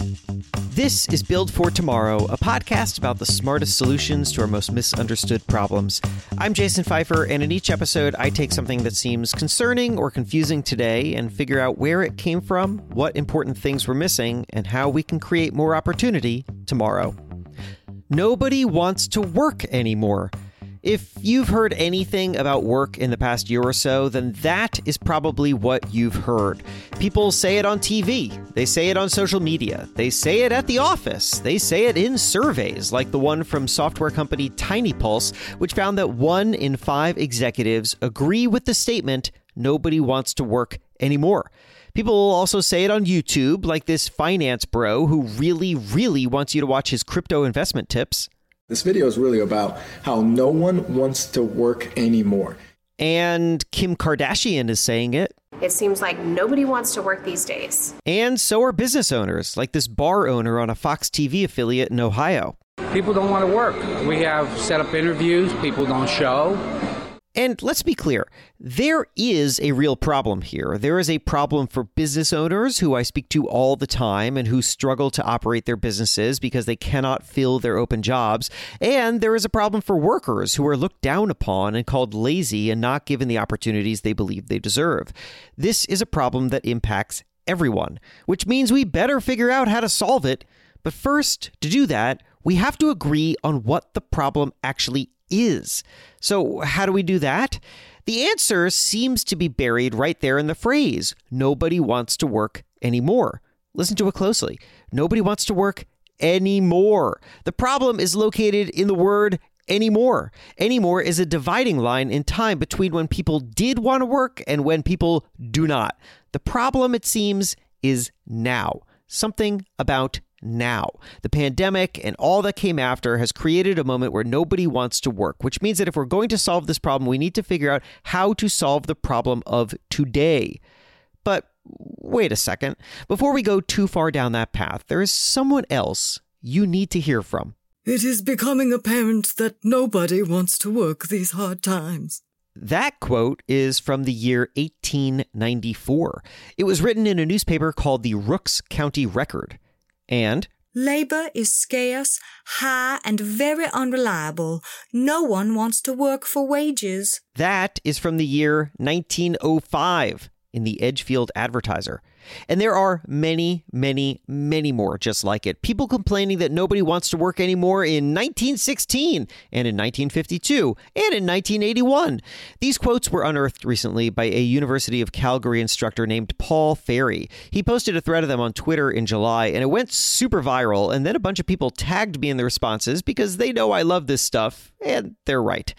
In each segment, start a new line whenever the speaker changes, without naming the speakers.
This is Build for Tomorrow, a podcast about the smartest solutions to our most misunderstood problems. I'm Jason Feifer, and in each episode, I take something that seems concerning or confusing today and figure out where it came from, what important things we're missing, and how we can create more opportunity tomorrow. Nobody wants to work anymore. If you've heard anything about work in the past year or so, then that is probably what you've heard. People say it on TV, they say it on social media, they say it at the office, they say it in surveys like the one from software company TinyPulse, which found that one in five executives agree with the statement nobody wants to work anymore. People will also say it on YouTube, like this finance bro who really, really wants you to watch his crypto investment tips.
This video is really about how no one wants to work anymore.
And Kim Kardashian is saying it.
It seems like nobody wants to work these days.
And so are business owners, like this bar owner on a Fox TV affiliate in Ohio.
People don't want to work. We have set up interviews, people don't show.
And let's be clear, there is a real problem here. There is a problem for business owners who I speak to all the time and who struggle to operate their businesses because they cannot fill their open jobs. And there is a problem for workers who are looked down upon and called lazy and not given the opportunities they believe they deserve. This is a problem that impacts everyone, which means we better figure out how to solve it. But first, to do that, we have to agree on what the problem actually is. So, how do we do that? The answer seems to be buried right there in the phrase nobody wants to work anymore. Listen to it closely. Nobody wants to work anymore. The problem is located in the word anymore. Anymore is a dividing line in time between when people did want to work and when people do not. The problem, it seems, is now. Something about now. The pandemic and all that came after has created a moment where nobody wants to work, which means that if we're going to solve this problem, we need to figure out how to solve the problem of today. But wait a second. Before we go too far down that path, there is someone else you need to hear from.
It is becoming apparent that nobody wants to work these hard times.
That quote is from the year 1894. It was written in a newspaper called the Rooks County Record. And
Labor is scarce, high, and very unreliable. No one wants to work for wages.
that is from the year 1905 in the Edgefield Advertiser. And there are many, many, many more just like it. People complaining that nobody wants to work anymore in 1916 and in 1952 and in 1981. These quotes were unearthed recently by a University of Calgary instructor named Paul Fairie. He posted a thread of them on Twitter in July and it went super viral. And then a bunch of people tagged me in the responses because they know I love this stuff and they're right.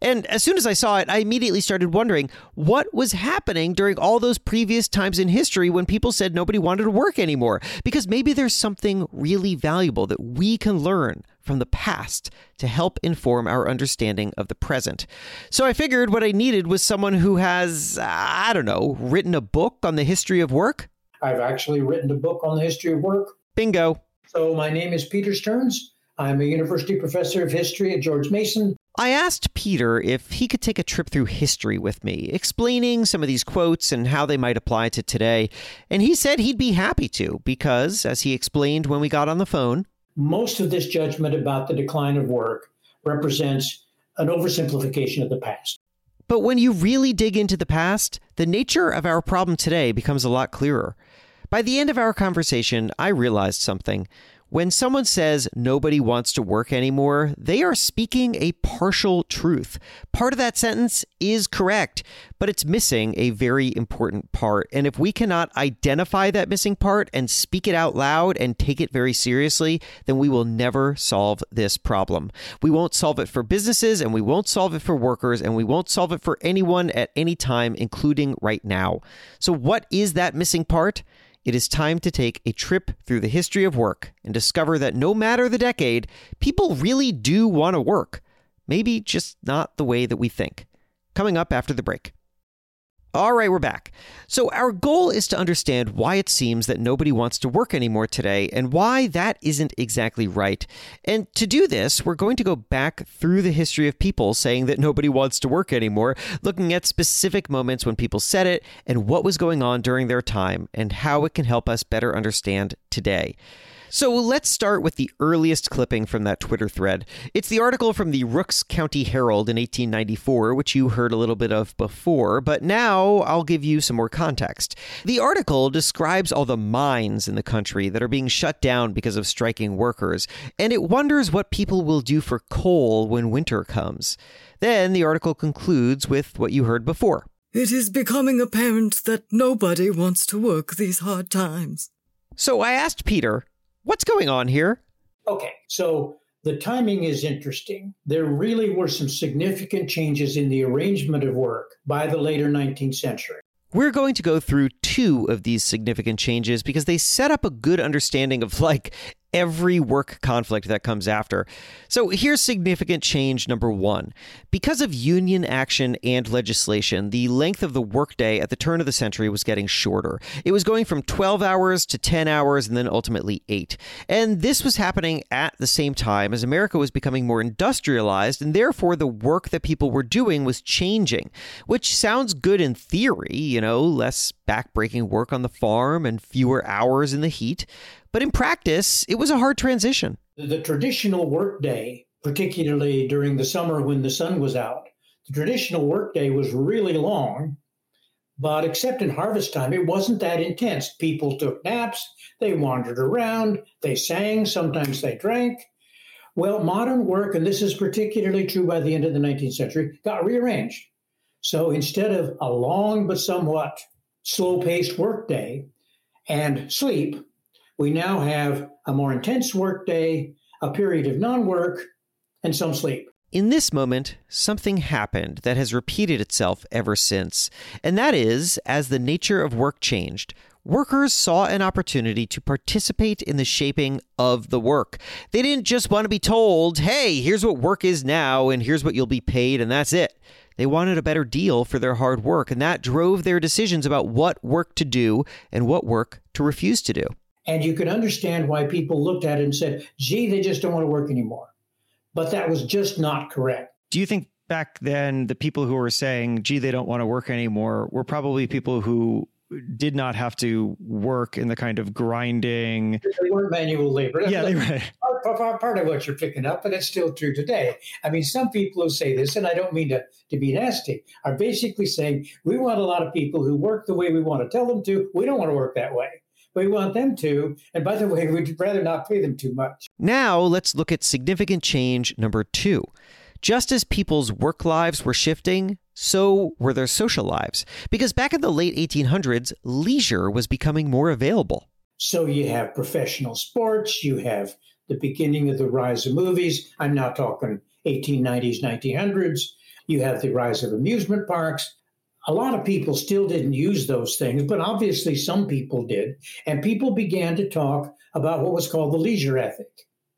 And as soon as I saw it, I immediately started wondering what was happening during all those previous times in history when people said nobody wanted to work anymore. Because maybe there's something really valuable that we can learn from the past to help inform our understanding of the present. So I figured what I needed was someone who has, I don't know, written a book on the history of work.
I've actually written a book on the history of work.
Bingo.
So my name is Peter Stearns. I'm a university professor of history at George Mason.
I asked Peter if he could take a trip through history with me, explaining some of these quotes and how they might apply to today. And he said he'd be happy to, because, as he explained when we got on the phone,
Most of this judgment about the decline of work represents an oversimplification of the past.
But when you really dig into the past, the nature of our problem today becomes a lot clearer. By the end of our conversation, I realized something. When someone says nobody wants to work anymore, they are speaking a partial truth. Part of that sentence is correct, but it's missing a very important part. And if we cannot identify that missing part and speak it out loud and take it very seriously, then we will never solve this problem. We won't solve it for businesses, and we won't solve it for workers, and we won't solve it for anyone at any time, including right now. So, what is that missing part? It is time to take a trip through the history of work and discover that no matter the decade, people really do want to work. Maybe just not the way that we think. Coming up after the break. All right, we're back. So, our goal is to understand why it seems that nobody wants to work anymore today and why that isn't exactly right. And to do this, we're going to go back through the history of people saying that nobody wants to work anymore, looking at specific moments when people said it and what was going on during their time and how it can help us better understand today. So let's start with the earliest clipping from that Twitter thread. It's the article from the Rooks County Herald in 1894, which you heard a little bit of before, but now I'll give you some more context. The article describes all the mines in the country that are being shut down because of striking workers, and it wonders what people will do for coal when winter comes. Then the article concludes with what you heard before.
It is becoming apparent that nobody wants to work these hard times.
So I asked Peter, what's going on here?
Okay, so the timing is interesting. There really were some significant changes in the arrangement of work by the later 19th century.
We're going to go through two of these significant changes because they set up a good understanding of like every work conflict that comes after. So here's significant change number one. Because of union action and legislation, the length of the workday at the turn of the century was getting shorter. It was going from 12 hours to 10 hours and then ultimately 8. And this was happening at the same time as America was becoming more industrialized, and therefore the work that people were doing was changing, which sounds good in theory, you know, less backbreaking work on the farm and fewer hours in the heat. But in practice, it was a hard transition.
The traditional workday, particularly during the summer when the sun was out, the traditional workday was really long. But except in harvest time, it wasn't that intense. People took naps, they wandered around, they sang, sometimes they drank. Well, modern work, and this is particularly true by the end of the 19th century, got rearranged. So instead of a long but somewhat slow paced workday and sleep, we now have a more intense workday, a period of non work, and some sleep.
In this moment, something happened that has repeated itself ever since. And that is, as the nature of work changed, workers saw an opportunity to participate in the shaping of the work. They didn't just want to be told, hey, here's what work is now, and here's what you'll be paid, and that's it. They wanted a better deal for their hard work, and that drove their decisions about what work to do and what work to refuse to do.
And you could understand why people looked at it and said, gee, they just don't want to work anymore. But that was just not correct.
Do you think back then the people who were saying, gee, they don't want to work anymore were probably people who did not have to work in the kind of grinding.
They weren't manual labor.
Yeah, they were.
Part, part, part, of what you're picking up, but it's still true today. I mean, some people who say this, and I don't mean to, to be nasty, are basically saying we want a lot of people who work the way we want to tell them to. We don't want to work that way we want them to. And by the way, we'd rather not pay them too much.
Now, let's look at significant change number two. Just as people's work lives were shifting, so were their social lives. Because back in the late 1800s, leisure was becoming more available.
So you have professional sports, you have the beginning of the rise of movies. I'm now talking 1890s, 1900s. You have the rise of amusement parks a lot of people still didn't use those things, but obviously some people did. And people began to talk about what was called the leisure ethic.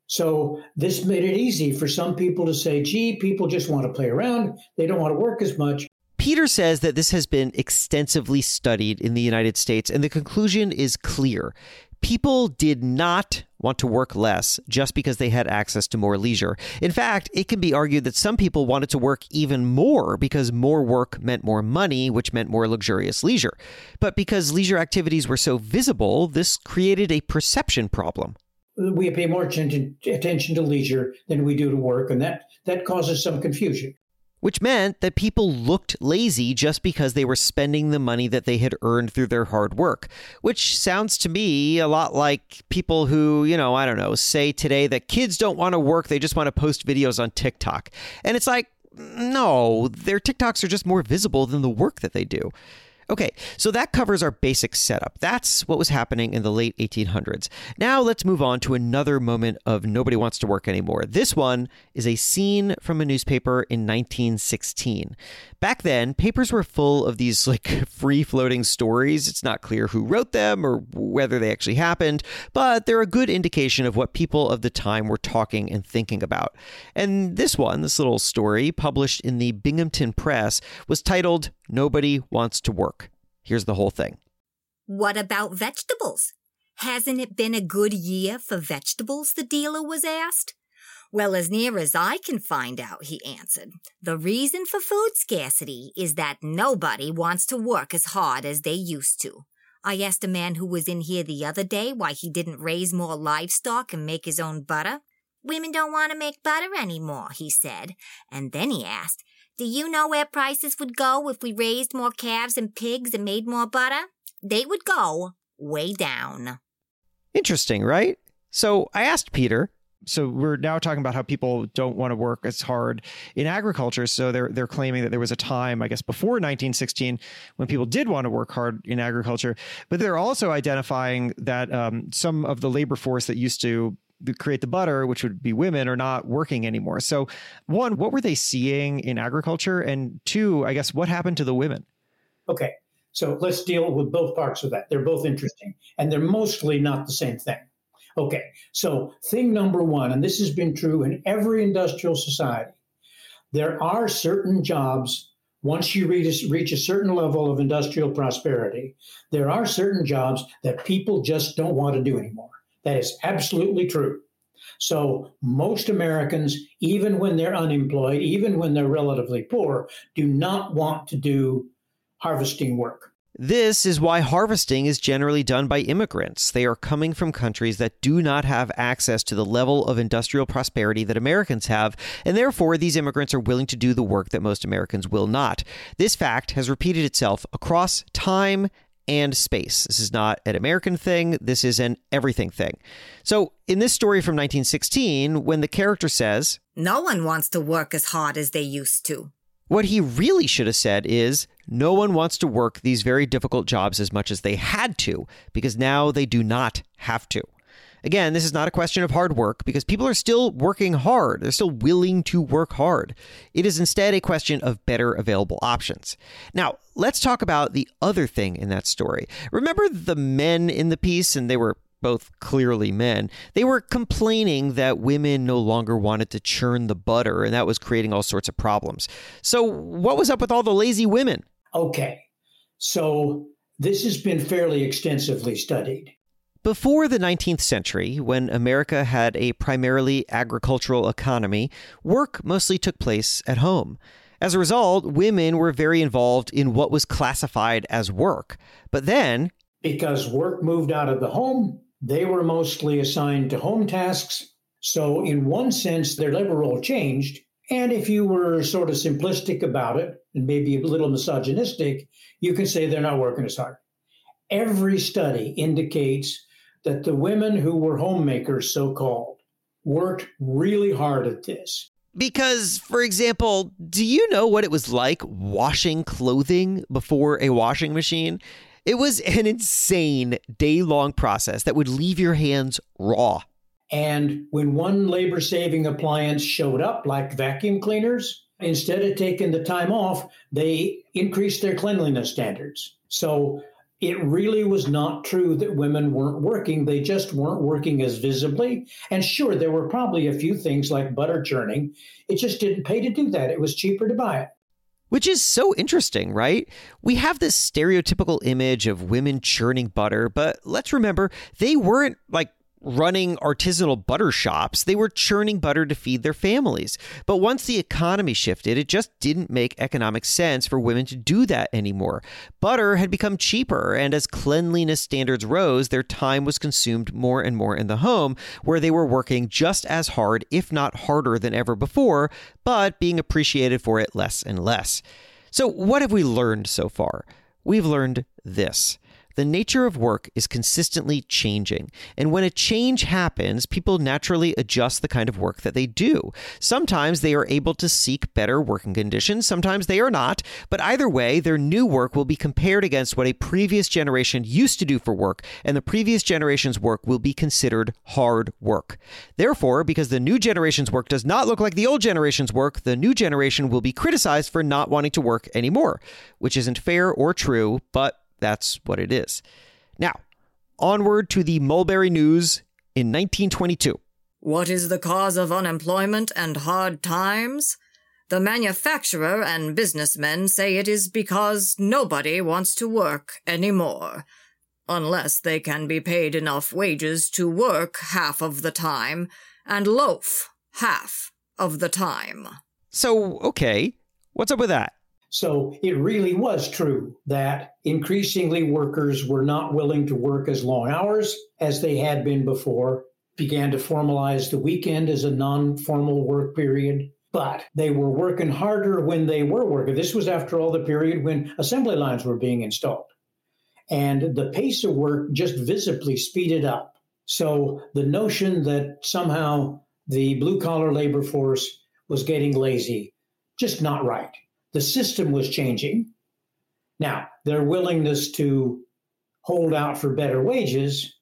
So this made it easy for some people to say, gee, people just want to play around. They don't want to work as much.
Peter says that this has been extensively studied in the United States, and the conclusion is clear. People did not want to work less just because they had access to more leisure. In fact, it can be argued that some people wanted to work even more because more work meant more money, which meant more luxurious leisure. But because leisure activities were so visible, this created a perception problem.
We pay more attention, to leisure than we do to work, and that, that causes some confusion
which meant that people looked lazy just because they were spending the money that they had earned through their hard work. Which sounds to me a lot like people who, you know, I don't know, say today that kids don't want to work, they just want to post videos on TikTok. And it's like, no, their TikToks are just more visible than the work that they do. Okay, so that covers our basic setup. That's what was happening in the late 1800s. Now let's move on to another moment of nobody wants to work anymore. This one is a scene from a newspaper in 1916. Back then, papers were full of these like free floating stories. It's not clear who wrote them or whether they actually happened, but they're a good indication of what people of the time were talking and thinking about. And this one, this little story, published in the Binghamton Press, was titled Nobody Wants to Work. Here's the whole thing.
What about vegetables? Hasn't it been a good year for vegetables? The dealer was asked. Well, as near as I can find out, he answered, the reason for food scarcity is that nobody wants to work as hard as they used to. I asked a man who was in here the other day why he didn't raise more livestock and make his own butter. Women don't want to make butter anymore, he said. And then he asked, Do you know where prices would go if we raised more calves and pigs and made more butter? They would go way down.
Interesting, right? So I asked Peter.
So we're now talking about how people don't want to work as hard in agriculture. So they're they're claiming that there was a time, I guess, before 1916 when people did want to work hard in agriculture. But they're also identifying that um, some of the labor force that used to create the butter, which would be women, are not working anymore. So, one, what were they seeing in agriculture? And two, I guess, what happened to the women?
Okay. So let's deal with both parts of that. They're both interesting, and they're mostly not the same thing. Okay. So, thing number one, and this has been true in every industrial society, there are certain jobs. Once you reach a, reach a certain level of industrial prosperity, there are certain jobs that people just don't want to do anymore. That is absolutely true. So, most Americans, even when they're unemployed, even when they're relatively poor, do not want to do harvesting work.
This is why harvesting is generally done by immigrants. They are coming from countries that do not have access to the level of industrial prosperity that Americans have, and therefore these immigrants are willing to do the work that most Americans will not. This fact has repeated itself across time and space. This is not an American thing, this is an everything thing. So, in this story from 1916, when the character says,
No one wants to work as hard as they used to.
What he really should have said is, No one wants to work these very difficult jobs as much as they had to, because now they do not have to. Again, this is not a question of hard work because people are still working hard. They're still willing to work hard. It is instead a question of better available options. Now, let's talk about the other thing in that story. Remember the men in the piece, and they were both clearly men, they were complaining that women no longer wanted to churn the butter, and that was creating all sorts of problems. So, what was up with all the lazy women?
Okay. So, this has been fairly extensively studied.
Before the 19th century, when America had a primarily agricultural economy, work mostly took place at home. As a result, women were very involved in what was classified as work. But then,
because work moved out of the home, they were mostly assigned to home tasks. So, in one sense, their labor role changed. And if you were sort of simplistic about it, and maybe a little misogynistic, you can say they're not working as hard. Every study indicates that the women who were homemakers, so called, worked really hard at this.
Because, for example, do you know what it was like washing clothing before a washing machine? It was an insane day long process that would leave your hands raw.
And when one labor saving appliance showed up, like vacuum cleaners, instead of taking the time off, they increased their cleanliness standards. So it really was not true that women weren't working. They just weren't working as visibly. And sure, there were probably a few things like butter churning. It just didn't pay to do that. It was cheaper to buy it.
Which is so interesting, right? We have this stereotypical image of women churning butter, but let's remember they weren't like running artisanal butter shops. They were churning butter to feed their families. But once the economy shifted, it just didn't make economic sense for women to do that anymore. Butter had become cheaper, and as cleanliness standards rose, their time was consumed more and more in the home, where they were working just as hard, if not harder than ever before, but being appreciated for it less and less. So, what have we learned so far? We've learned this. The nature of work is consistently changing. And when a change happens, people naturally adjust the kind of work that they do. Sometimes they are able to seek better working conditions, sometimes they are not. But either way, their new work will be compared against what a previous generation used to do for work, and the previous generation's work will be considered hard work. Therefore, because the new generation's work does not look like the old generation's work, the new generation will be criticized for not wanting to work anymore, which isn't fair or true, but that's what it is. Now, onward to the Mulberry News in 1922.
What is the cause of unemployment and hard times? The manufacturer and businessmen say it is because nobody wants to work anymore, unless they can be paid enough wages to work half of the time and loaf half of the time.
So, okay, what's up with that?
So it really was true that increasingly workers were not willing to work as long hours as they had been before, began to formalize the weekend as a non formal work period. But they were working harder when they were working. This was after all the period when assembly lines were being installed. And the pace of work just visibly speeded up. So the notion that somehow the blue collar labor force was getting lazy, just not right. The system was changing. Now, their willingness to hold out for better wages,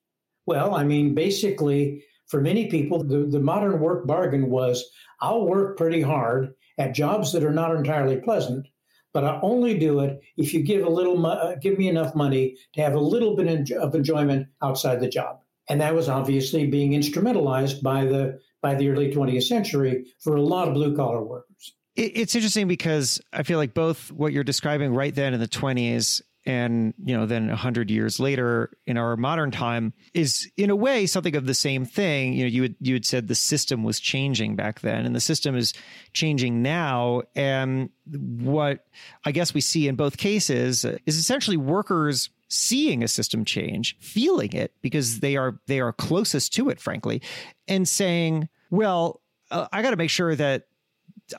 well, I mean, basically, for many people, the, the modern work bargain was I'll work pretty hard at jobs that are not entirely pleasant, but I only do it if you give a little, uh, give me enough money to have a little bit of enjoyment outside the job. And that was obviously being instrumentalized by the by the early 20th century for a lot of blue collar workers
it's interesting because I feel like both what you're describing right then in the 20s and you know then 100 years later in our modern time is in a way something of the same thing. You know you had you had said the system was changing back then and the system is changing now. And what i guess we see in both cases is essentially workers seeing a system change feeling it because they are they are closest to it frankly and saying well uh, i got to make sure that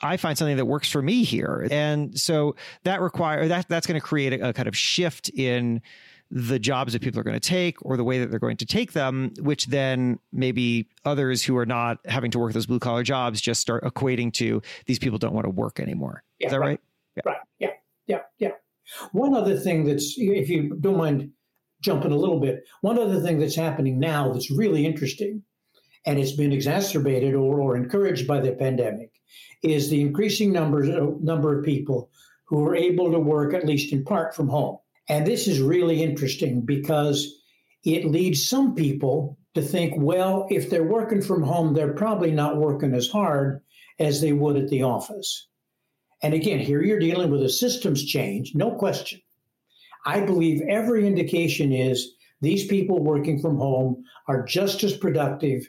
I find something that works for me here. And so that require that that's going to create a, a kind of shift in the jobs that people are going to take or the way that they're going to take them, which then maybe others who are not having to work those blue collar jobs just start equating to these people don't want to work anymore. Yeah, Is that right? Right.
Yeah. right. Yeah. Yeah. Yeah. One other thing that's, if you don't mind jumping a little bit, one other thing that's happening now that's really interesting, and it's been exacerbated or, or encouraged by the pandemic, is the increasing numbers, number of people who are able to work at least in part from home. And this is really interesting because it leads some people to think, well, if they're working from home, they're probably not working as hard as they would at the office. And again, here you're dealing with a systems change, no question. I believe every indication is these people working from home are just as productive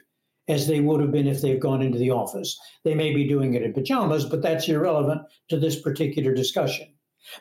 as they would have been if they've gone into the office. They may be doing it in pajamas, but that's irrelevant to this particular discussion.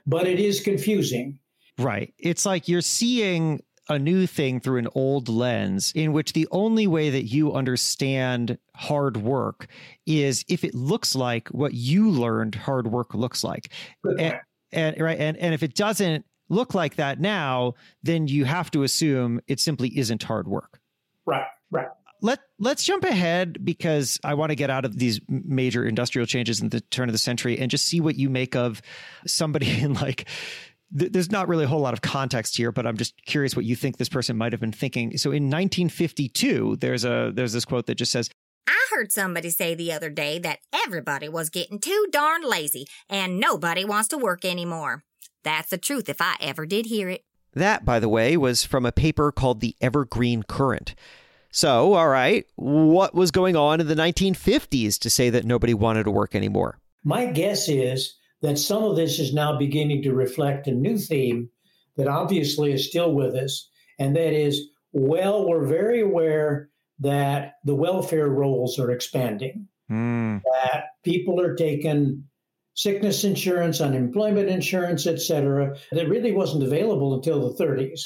But it is confusing.
Right. It's like you're seeing a new thing through an old lens in which the only way that you understand hard work is if it looks like what you learned hard work looks like. And, and, right and and if it doesn't look like that now, then you have to assume it simply isn't hard work.
Right, right
let let's jump ahead because I want to get out of these major industrial changes in the turn of the century and just see what you make of somebody in like th- there's not really a whole lot of context here but I'm just curious what you think this person might have been thinking. So in 1952 there's a there's this quote that just says
I heard somebody say the other day that everybody was getting too darn lazy and nobody wants to work anymore. That's the truth if I ever did hear it.
That, by the way, was from a paper called The Evergreen Current. So, all right, what was going on in the 1950s to say that nobody wanted to work anymore?
My guess is that some of this is now beginning to reflect a new theme that obviously is still with us, and that is well, we're very aware that the welfare rolls are expanding, mm. that people are taking sickness insurance, unemployment insurance, et cetera, that really wasn't available until the 30s.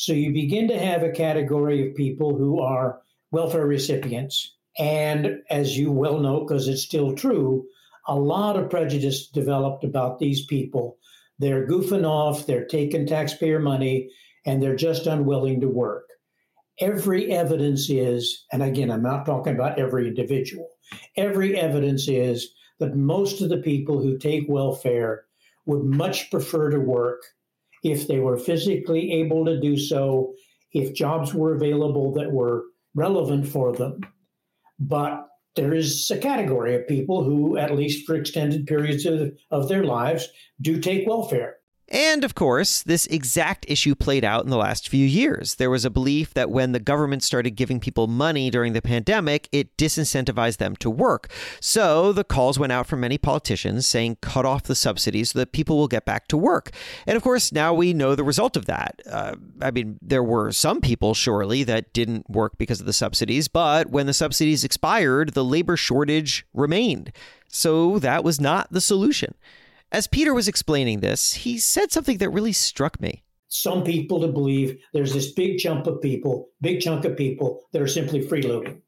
So you begin to have a category of people who are welfare recipients. And as you well know, because it's still true, a lot of prejudice developed about these people. They're goofing off, they're taking taxpayer money, and they're just unwilling to work. Every evidence is, and again, I'm not talking about every individual, every evidence is that most of the people who take welfare would much prefer to work if they were physically able to do so, if jobs were available that were relevant for them. But there is a category of people who, at least for extended periods of, of their lives, do take welfare.
And of course, this exact issue played out in the last few years. There was a belief that when the government started giving people money during the pandemic, it disincentivized them to work. So the calls went out from many politicians saying, cut off the subsidies so that people will get back to work. And of course, now we know the result of that. Uh, I mean, there were some people, surely, that didn't work because of the subsidies, but when the subsidies expired, the labor shortage remained. So that was not the solution.
As Peter was explaining this, he said something that really struck me.
Some people to believe there's this big chunk of people, big chunk of people that are simply freeloading.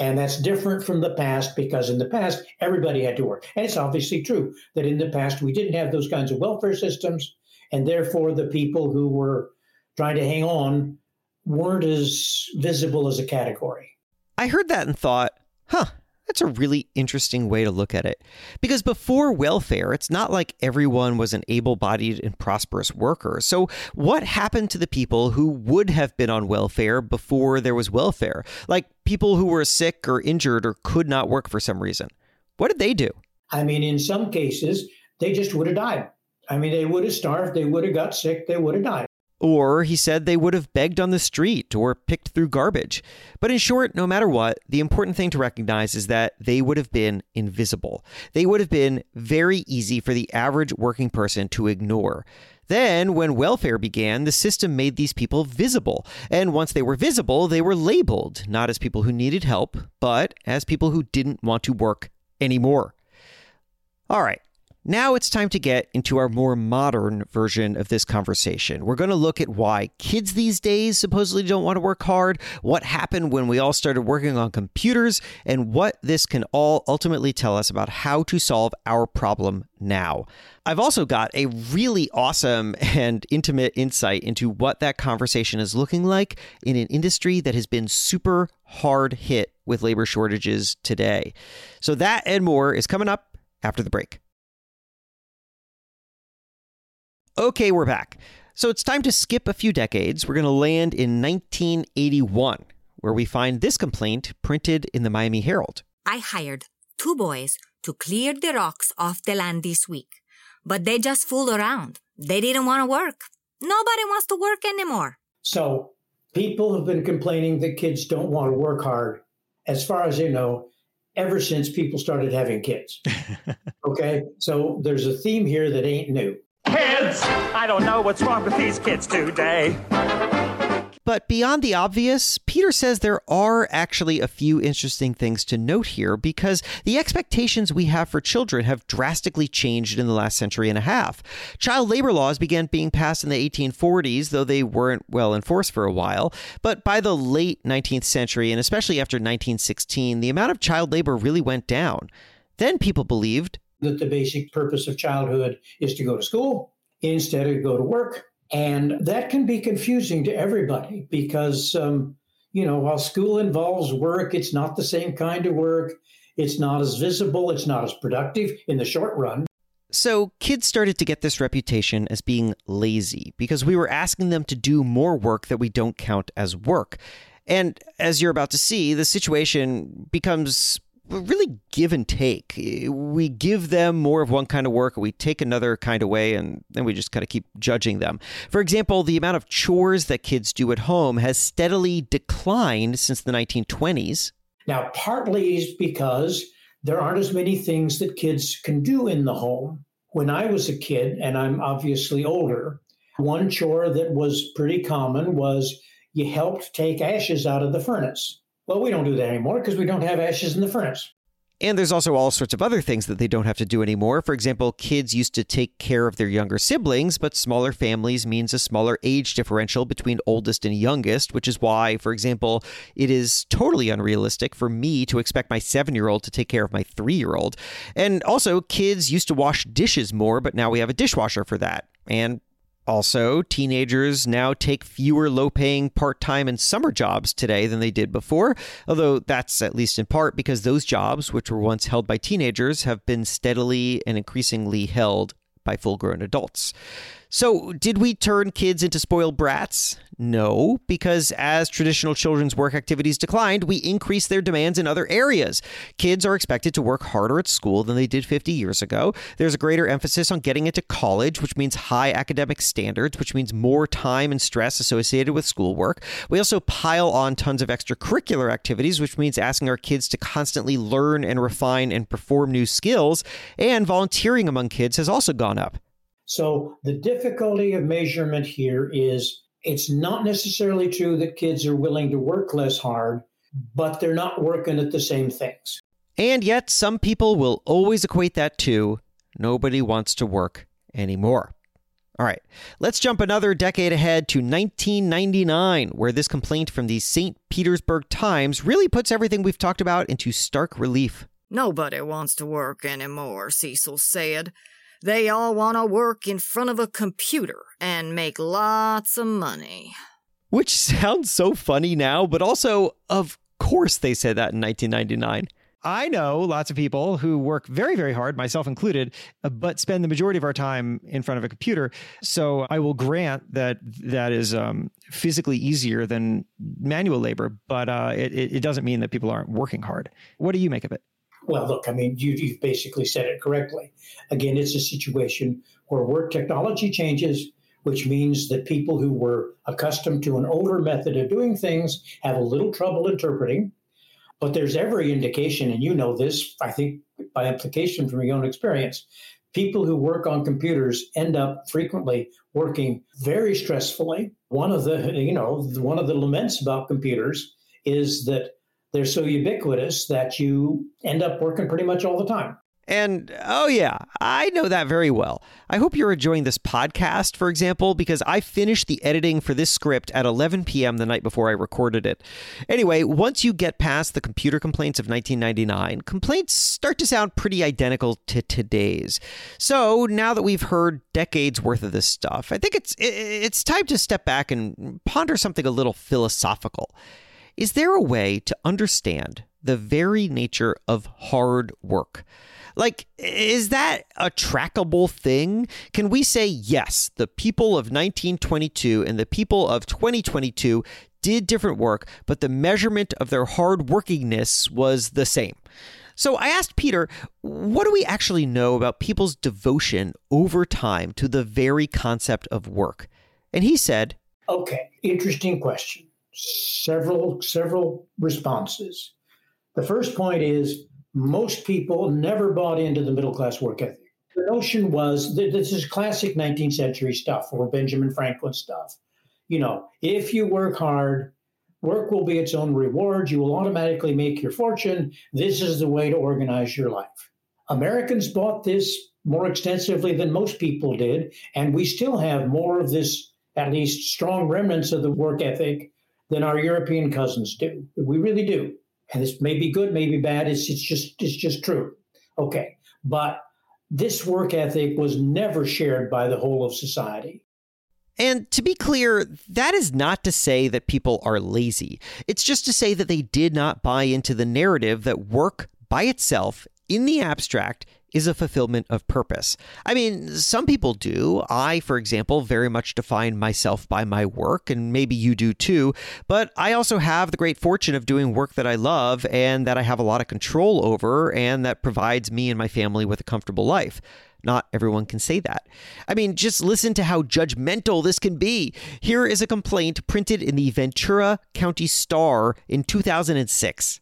And that's different from the past because in the past, everybody had to work. And it's obviously true that in the past, we didn't have those kinds of welfare systems. And therefore, the people who were trying to hang on weren't as visible as a category.
I heard that and thought, huh, that's a really interesting way to look at it. Because before welfare, it's not like everyone was an able bodied and prosperous worker. So, what happened to the people who would have been on welfare before there was welfare? Like people who were sick or injured or could not work for some reason. What did they do?
I mean, in some cases, they just would have died. I mean, they would have starved, they would have got sick, they would have died.
Or he said they would have begged on the street or picked through garbage. But in short, no matter what, the important thing to recognize is that they would have been invisible. They would have been very easy for the average working person to ignore. Then, when welfare began, the system made these people visible. And once they were visible, they were labeled, not as people who needed help, but as people who didn't want to work anymore. All right, now it's time to get into our more modern version of this conversation. We're going to look at why kids these days supposedly don't want to work hard, what happened when we all started working on computers, and what this can all ultimately tell us about how to solve our problem now. I've also got a really awesome and intimate insight into what that conversation is looking like in an industry that has been super hard hit with labor shortages today. So, that and more is coming up after the break. Okay, we're back. So it's time to skip a few decades. We're going to land in 1981, where we find this complaint printed in the Miami Herald.
I hired two boys to clear the rocks off the land this week, but they just fooled around. They didn't want to work. Nobody wants to work anymore.
So people have been complaining that kids don't want to work hard, as far as they know, ever since people started having kids. okay, so there's a theme here that ain't new.
Kids! I don't know what's wrong with these kids today.
But beyond the obvious, Peter says there are actually a few interesting things to note here because the expectations we have for children have drastically changed in the last century and a half. Child labor laws began being passed in the 1840s, though they weren't well enforced for a while. But by the late 19th century, and especially after 1916, the amount of child labor really went down. Then people believed
that the basic purpose of childhood is to go to school instead of go to work. And that can be confusing to everybody because, um, you know, while school involves work, it's not the same kind of work. It's not as visible. It's not as productive in the short run.
So, kids started to get this reputation as being lazy because we were asking them to do more work that we don't count as work. And as you're about to see, the situation becomes really give and take. We give them more of one kind of work, we take another kind of way, and then we just kind of keep judging them. For example, the amount of chores that kids do at home has steadily declined since the 1920s.
Now, partly is because there aren't as many things that kids can do in the home. When I was a kid, and I'm obviously older, one chore that was pretty common was you helped take ashes out of the furnace. Well, we don't do that anymore because we don't have ashes in the furnace.
And there's also all sorts of other things that they don't have to do anymore. For example, kids used to take care of their younger siblings, but smaller families means a smaller age differential between oldest and youngest, which is why, for example, it is totally unrealistic for me to expect my seven year old to take care of my three year old. And also, kids used to wash dishes more, but now we have a dishwasher for that. And also, teenagers now take fewer low paying part time and summer jobs today than they did before, although that's at least in part because those jobs, which were once held by teenagers, have been steadily and increasingly held by full grown adults. So, did we turn kids into spoiled brats? No, because as traditional children's work activities declined, we increased their demands in other areas. Kids are expected to work harder at school than they did 50 years ago. There's a greater emphasis on getting into college, which means high academic standards, which means more time and stress associated with schoolwork. We also pile on tons of extracurricular activities, which means asking our kids to constantly learn and refine and perform new skills. And volunteering among kids has also gone up.
So the difficulty of measurement here is it's not necessarily true that kids are willing to work less hard, but they're not working at the same things.
And yet, some people will always equate that to nobody wants to work anymore. All right, let's jump another decade ahead to 1999, where this complaint from the St. Petersburg Times really puts everything we've talked about into stark relief.
Nobody wants to work anymore, Cecil said. They all want to work in front of a computer and make lots of money.
Which sounds so funny now, but also, of course, they said that in 1999.
I know lots of people who work very, very hard, myself included, uh, but spend the majority of our time in front of a computer. So I will grant that that is um, physically easier than manual labor, but uh, it, it doesn't mean that people aren't working hard. What do you make of it?
Well, look, I mean, you, you've basically said it correctly. Again, it's a situation where work technology changes, which means that people who were accustomed to an older method of doing things have a little trouble interpreting but there's every indication, and you know this, I think, by implication from your own experience. People who work on computers end up frequently working very stressfully. One of the, you know, one of the laments about computers is that they're so ubiquitous that you end up working pretty much all the time.
And oh, yeah, I know that very well. I hope you're enjoying this podcast, for example, because I finished the editing for this script at 11 p.m. the night before I recorded it. Anyway, once you get past the computer complaints of 1999, complaints start to sound pretty identical to today's. So now that we've heard decades worth of this stuff, I think it's it's time to step back and ponder something a little philosophical. Is there a way to understand the very nature of hard work? Like, is that a trackable thing? Can we say, yes, the people of 1922 and the people of 2022 did different work, but the measurement of their hard workingness was the same? So I asked Peter, what do we actually know about people's devotion over time to the very concept of work? And he said,
Okay, interesting question. Several several responses. The first point is most people never bought into the middle class work ethic. The notion was that this is classic 19th century stuff or Benjamin Franklin stuff. You know, if you work hard, work will be its own reward. You will automatically make your fortune. This is the way to organize your life. Americans bought this more extensively than most people did, and we still have more of this, at least strong remnants of the work ethic than our European cousins do. We really do and this may be good, maybe bad. It's, it's just it's just true. Okay, but this work ethic was never shared by the whole of society.
And to be clear, that is not to say that people are lazy. It's just to say that they did not buy into the narrative that work by itself, in the abstract, is a fulfillment of purpose. I mean, some people do. I, for example, very much define myself by my work, and maybe you do too. But I also have the great fortune of doing work that I love and that I have a lot of control over, and that provides me and my family with a comfortable life. Not everyone can say that. I mean, just listen to how judgmental this can be. Here is a complaint printed in the Ventura County Star in 2006.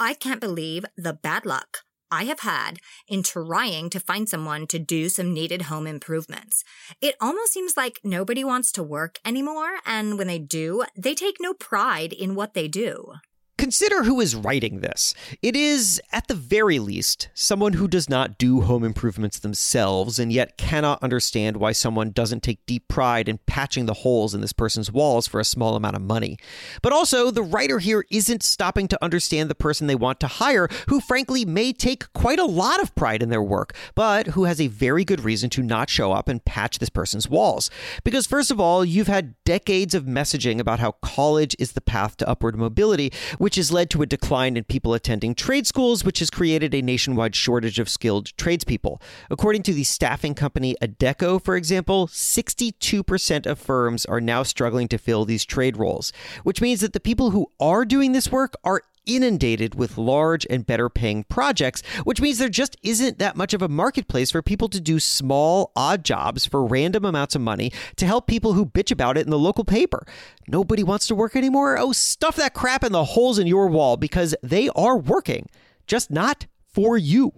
I can't believe the bad luck I have had in trying to find someone to do some needed home improvements. It almost seems like nobody wants to work anymore, and when they do, they take no pride in what they do.
Consider who is writing this. It is, at the very least, someone who does not do home improvements themselves and yet cannot understand why someone doesn't take deep pride in patching the holes in this person's walls for a small amount of money. But also, the writer here isn't stopping to understand the person they want to hire, who frankly may take quite a lot of pride in their work, but who has a very good reason to not show up and patch this person's walls. Because, first of all, you've had decades of messaging about how college is the path to upward mobility, which has led to a decline in people attending trade schools, which has created a nationwide shortage of skilled tradespeople. According to the staffing company Adecco, for example, 62% of firms are now struggling to fill these trade roles, which means that the people who are doing this work are inundated with large and better paying projects, which means there just isn't that much of a marketplace for people to do small, odd jobs for random amounts of money to help people who bitch about it in the local paper. Nobody wants to work anymore? Oh, stuff that crap in the holes in your wall because they are working, just not for you.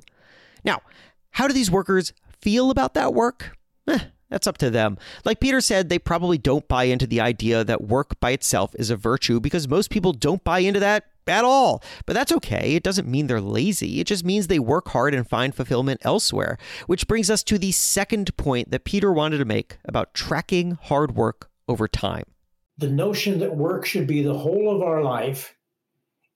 Now, how do these workers feel about that work? Eh, that's up to them. Like Peter said, they probably don't buy into the idea that work by itself is a virtue because most people don't buy into that at all. But that's okay. It doesn't mean they're lazy. It just means they work hard and find fulfillment elsewhere. Which brings us to the second point that Peter wanted to make about tracking hard work over time.
The notion that work should be the whole of our life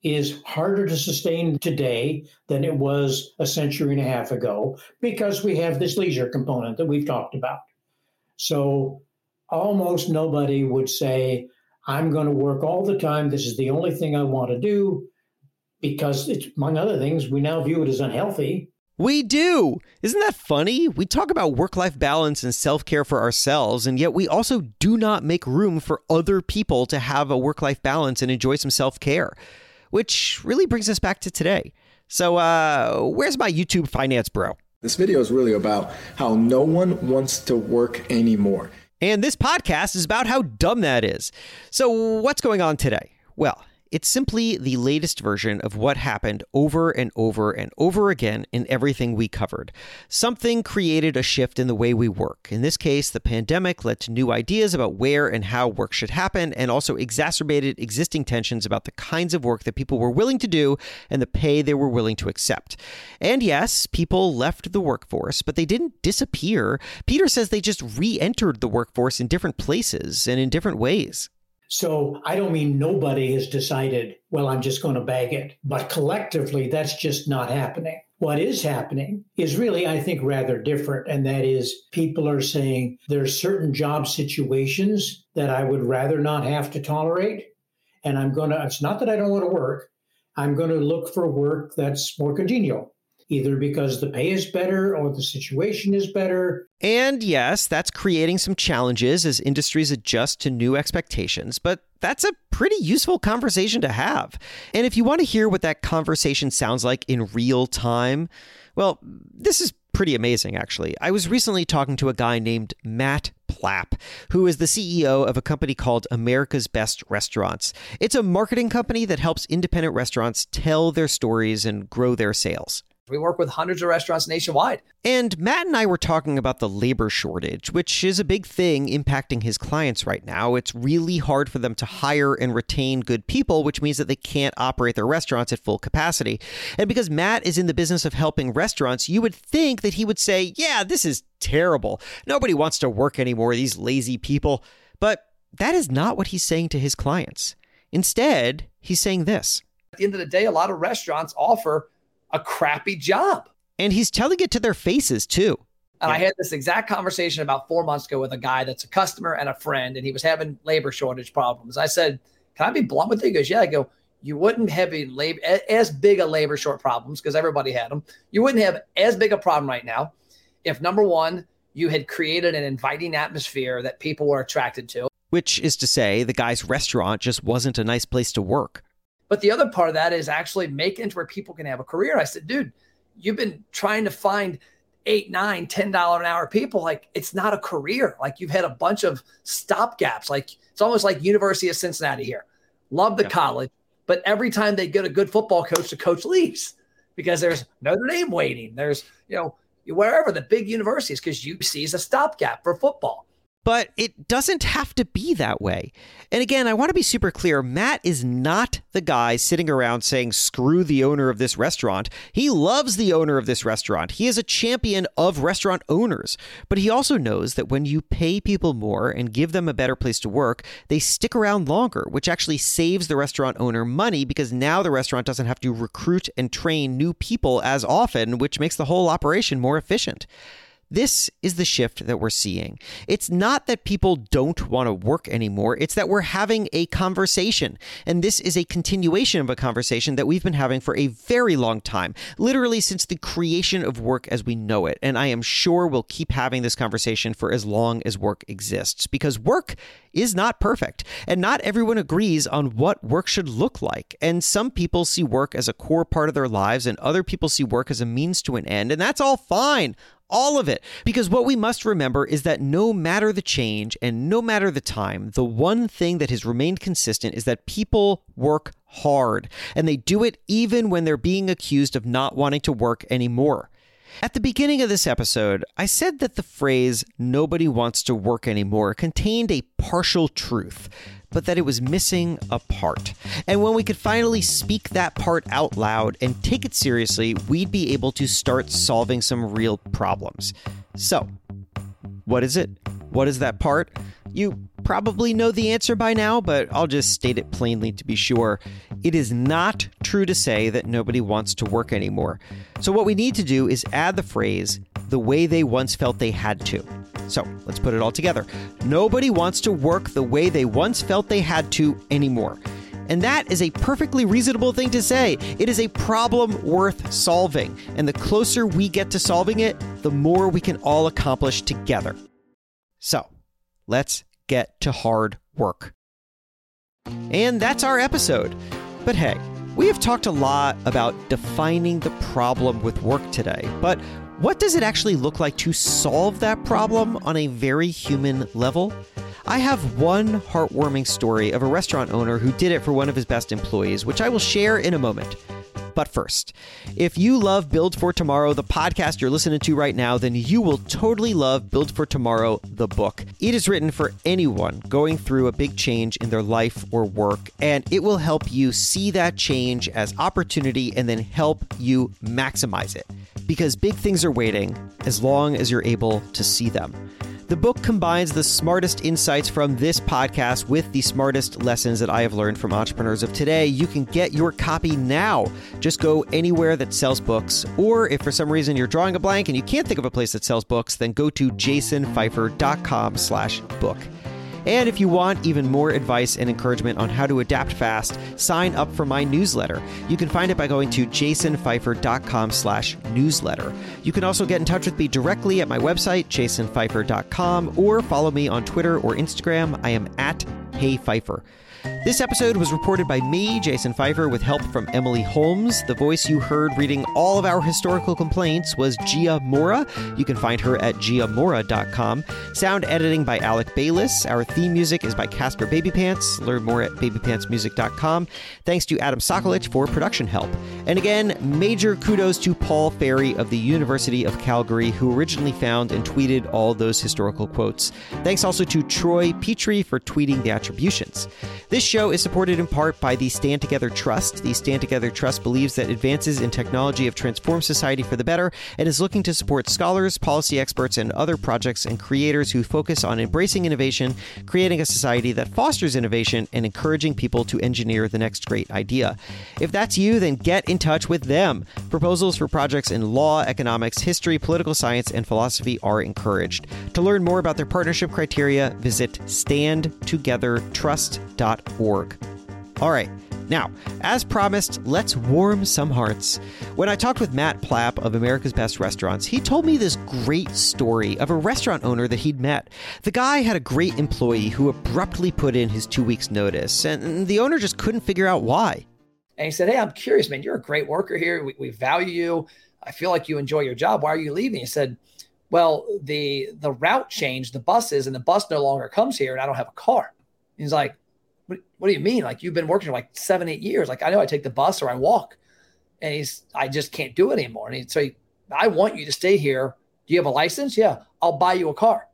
is harder to sustain today than it was a century and a half ago because we have this leisure component that we've talked about. So almost nobody would say, I'm going to work all the time. This is the only thing I want to do because, it's, among other things, we now view it as unhealthy.
We do. Isn't that funny? We talk about work life balance and self care for ourselves, and yet we also do not make room for other people to have a work life balance and enjoy some self care, which really brings us back to today. So, uh, where's my YouTube finance bro?
This video is really about how no one wants to work anymore.
And this podcast is about how dumb that is. So, what's going on today? Well, it's simply the latest version of what happened over and over and over again in everything we covered. Something created a shift in the way we work. In this case, the pandemic led to new ideas about where and how work should happen and also exacerbated existing tensions about the kinds of work that people were willing to do and the pay they were willing to accept. And yes, people left the workforce, but they didn't disappear. Peter says they just re entered the workforce in different places and in different ways.
So I don't mean nobody has decided, well, I'm just going to bag it. But collectively, that's just not happening. What is happening is really, I think, rather different. And that is people are saying there's certain job situations that I would rather not have to tolerate. And I'm going to, it's not that I don't want to work. I'm going to look for work that's more congenial either because the pay is better or the situation is better.
And yes, that's creating some challenges as industries adjust to new expectations, but that's a pretty useful conversation to have. And if you want to hear what that conversation sounds like in real time, well, this is pretty amazing, actually. I was recently talking to a guy named Matt Plapp, who is the CEO of a company called America's Best Restaurants. It's a marketing company that helps independent restaurants tell their stories and grow their sales.
We work with hundreds of restaurants nationwide.
And Matt and I were talking about the labor shortage, which is a big thing impacting his clients right now. It's really hard for them to hire and retain good people, which means that they can't operate their restaurants at full capacity. And because Matt is in the business of helping restaurants, you would think that he would say, Yeah, this is terrible. Nobody wants to work anymore, these lazy people. But that is not what he's saying to his clients. Instead, he's saying this.
At the end of the day, a lot of restaurants offer a crappy job.
And he's telling it to their faces too.
And yeah. I had this exact conversation about four months ago with a guy that's a customer and a friend, and he was having labor shortage problems. I said, Can I be blunt with you? He goes, Yeah. I go, You wouldn't have a labor as big a labor short problems because everybody had them. You wouldn't have as big a problem right now if number one, you had created an inviting atmosphere that people were attracted to.
Which is to say, the guy's restaurant just wasn't a nice place to work.
But the other part of that is actually making it where people can have a career. I said, dude, you've been trying to find eight, nine, ten dollar an hour people. Like it's not a career. Like you've had a bunch of stop gaps. Like it's almost like University of Cincinnati here. Love the yeah. college, but every time they get a good football coach, the coach leaves because there's Notre Dame waiting. There's you know wherever the big universities because UC is a stopgap for football.
But it doesn't have to be that way. And again, I want to be super clear Matt is not the guy sitting around saying, screw the owner of this restaurant. He loves the owner of this restaurant. He is a champion of restaurant owners. But he also knows that when you pay people more and give them a better place to work, they stick around longer, which actually saves the restaurant owner money because now the restaurant doesn't have to recruit and train new people as often, which makes the whole operation more efficient. This is the shift that we're seeing. It's not that people don't want to work anymore, it's that we're having a conversation. And this is a continuation of a conversation that we've been having for a very long time, literally since the creation of work as we know it. And I am sure we'll keep having this conversation for as long as work exists because work is not perfect, and not everyone agrees on what work should look like. And some people see work as a core part of their lives, and other people see work as a means to an end, and that's all fine all of it. Because what we must remember is that no matter the change and no matter the time, the one thing that has remained consistent is that people work hard and they do it even when they're being accused of not wanting to work anymore. At the beginning of this episode, I said that the phrase nobody wants to work anymore contained a partial truth, but that it was missing a part. And when we could finally speak that part out loud and take it seriously, we'd be able to start solving some real problems. So, what is it? What is that part? You probably know the answer by now, but I'll just state it plainly to be sure. It is not true to say that nobody wants to work anymore. So, what we need to do is add the phrase, the way they once felt they had to. So, let's put it all together. Nobody wants to work the way they once felt they had to anymore. And that is a perfectly reasonable thing to say. It is a problem worth solving. And the closer we get to solving it, the more we can all accomplish together. So, let's get to hard work. And that's our episode. But hey, we have talked a lot about defining the problem with work today. But what does it actually look like to solve that problem on a very human level? I have one heartwarming story of a restaurant owner who did it for one of his best employees, which I will share in a moment. But first, if you love Build for Tomorrow, the podcast you're listening to right now, then you will totally love Build for Tomorrow, the book. It is written for anyone going through a big change in their life or work, and it will help you see that change as opportunity and then help you maximize it. Because big things are waiting as long as you're able to see them. The book combines the smartest insights from this podcast with the smartest lessons that I have learned from entrepreneurs of today. You can get your copy now. Just go anywhere that sells books, or if for some reason you're drawing a blank and you can't think of a place that sells books, then go to jasonfeifer.com slash book. And if you want even more advice and encouragement on how to adapt fast, sign up for my newsletter. You can find it by going to jasonfeifer.com slash newsletter. You can also get in touch with me directly at my website, jasonfeifer.com, or follow me on Twitter or Instagram. I am at HeyFeifer. This episode was reported by me, Jason Feifer, with help from Emily Holmes. The voice you heard reading all of our historical complaints was Gia Mora. You can find her at giamora.com. Sound editing by Alec Bayliss. Our theme music is by Caspar Babypants. Learn more at babypantsmusic.com. Thanks to Adam Sokolich for production help. And again, major kudos to Paul Fairie of the University of Calgary, who originally found and tweeted all those historical quotes. Thanks also to Troy Petrie for tweeting the attributions. This show is supported in part by the Stand Together Trust. The Stand Together Trust believes that advances in technology have transformed society for the better and is looking to support scholars, policy experts, and other projects and creators who focus on embracing innovation, creating a society that fosters innovation, and encouraging people to engineer the next great idea. If that's you, then get in touch with them. Proposals for projects in law, economics, history, political science, and philosophy are encouraged. To learn more about their partnership criteria, visit standtogethertrust.org org. All right. Now, as promised, let's warm some hearts. When I talked with Matt Plapp of America's Best Restaurants, he told me this great story of a restaurant owner that he'd met. The guy had a great employee who abruptly put in his two weeks' notice, and the owner just couldn't figure out why.
And he said, Hey, I'm curious, man. You're a great worker here. We, we value you. I feel like you enjoy your job. Why are you leaving? He said, Well, the the route changed, the buses, and the bus no longer comes here, and I don't have a car. He's like, what, do you mean? Like you've been working for like seven, eight years. Like I know I take the bus or I walk and he's, I just can't do it anymore. And he, so he, I want you to stay here. Do you have a license? Yeah. I'll buy you a car.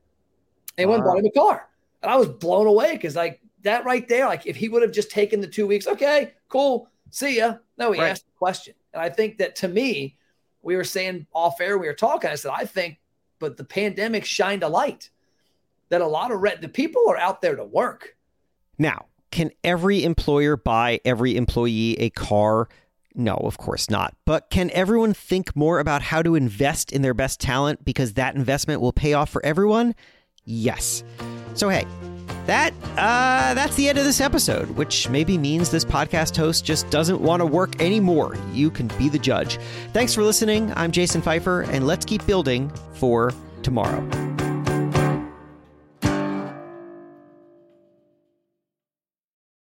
And wow. went and bought him a car. And I was blown away because like that right there, like if he would have just taken the two weeks, okay, cool. See ya. No, he right. asked a question. And I think that to me, we were saying off air, we were talking. I said, I think, but the pandemic shined a light that a lot of re- the people are out there to work.
Now, can every employer buy every employee a car? No, of course not. But can everyone think more about how to invest in their best talent because that investment will pay off for everyone? Yes. So hey, that uh, that's the end of this episode, which maybe means this podcast host just doesn't want to work anymore. You can be the judge. Thanks for listening. I'm Jason Feifer, and let's keep building for tomorrow.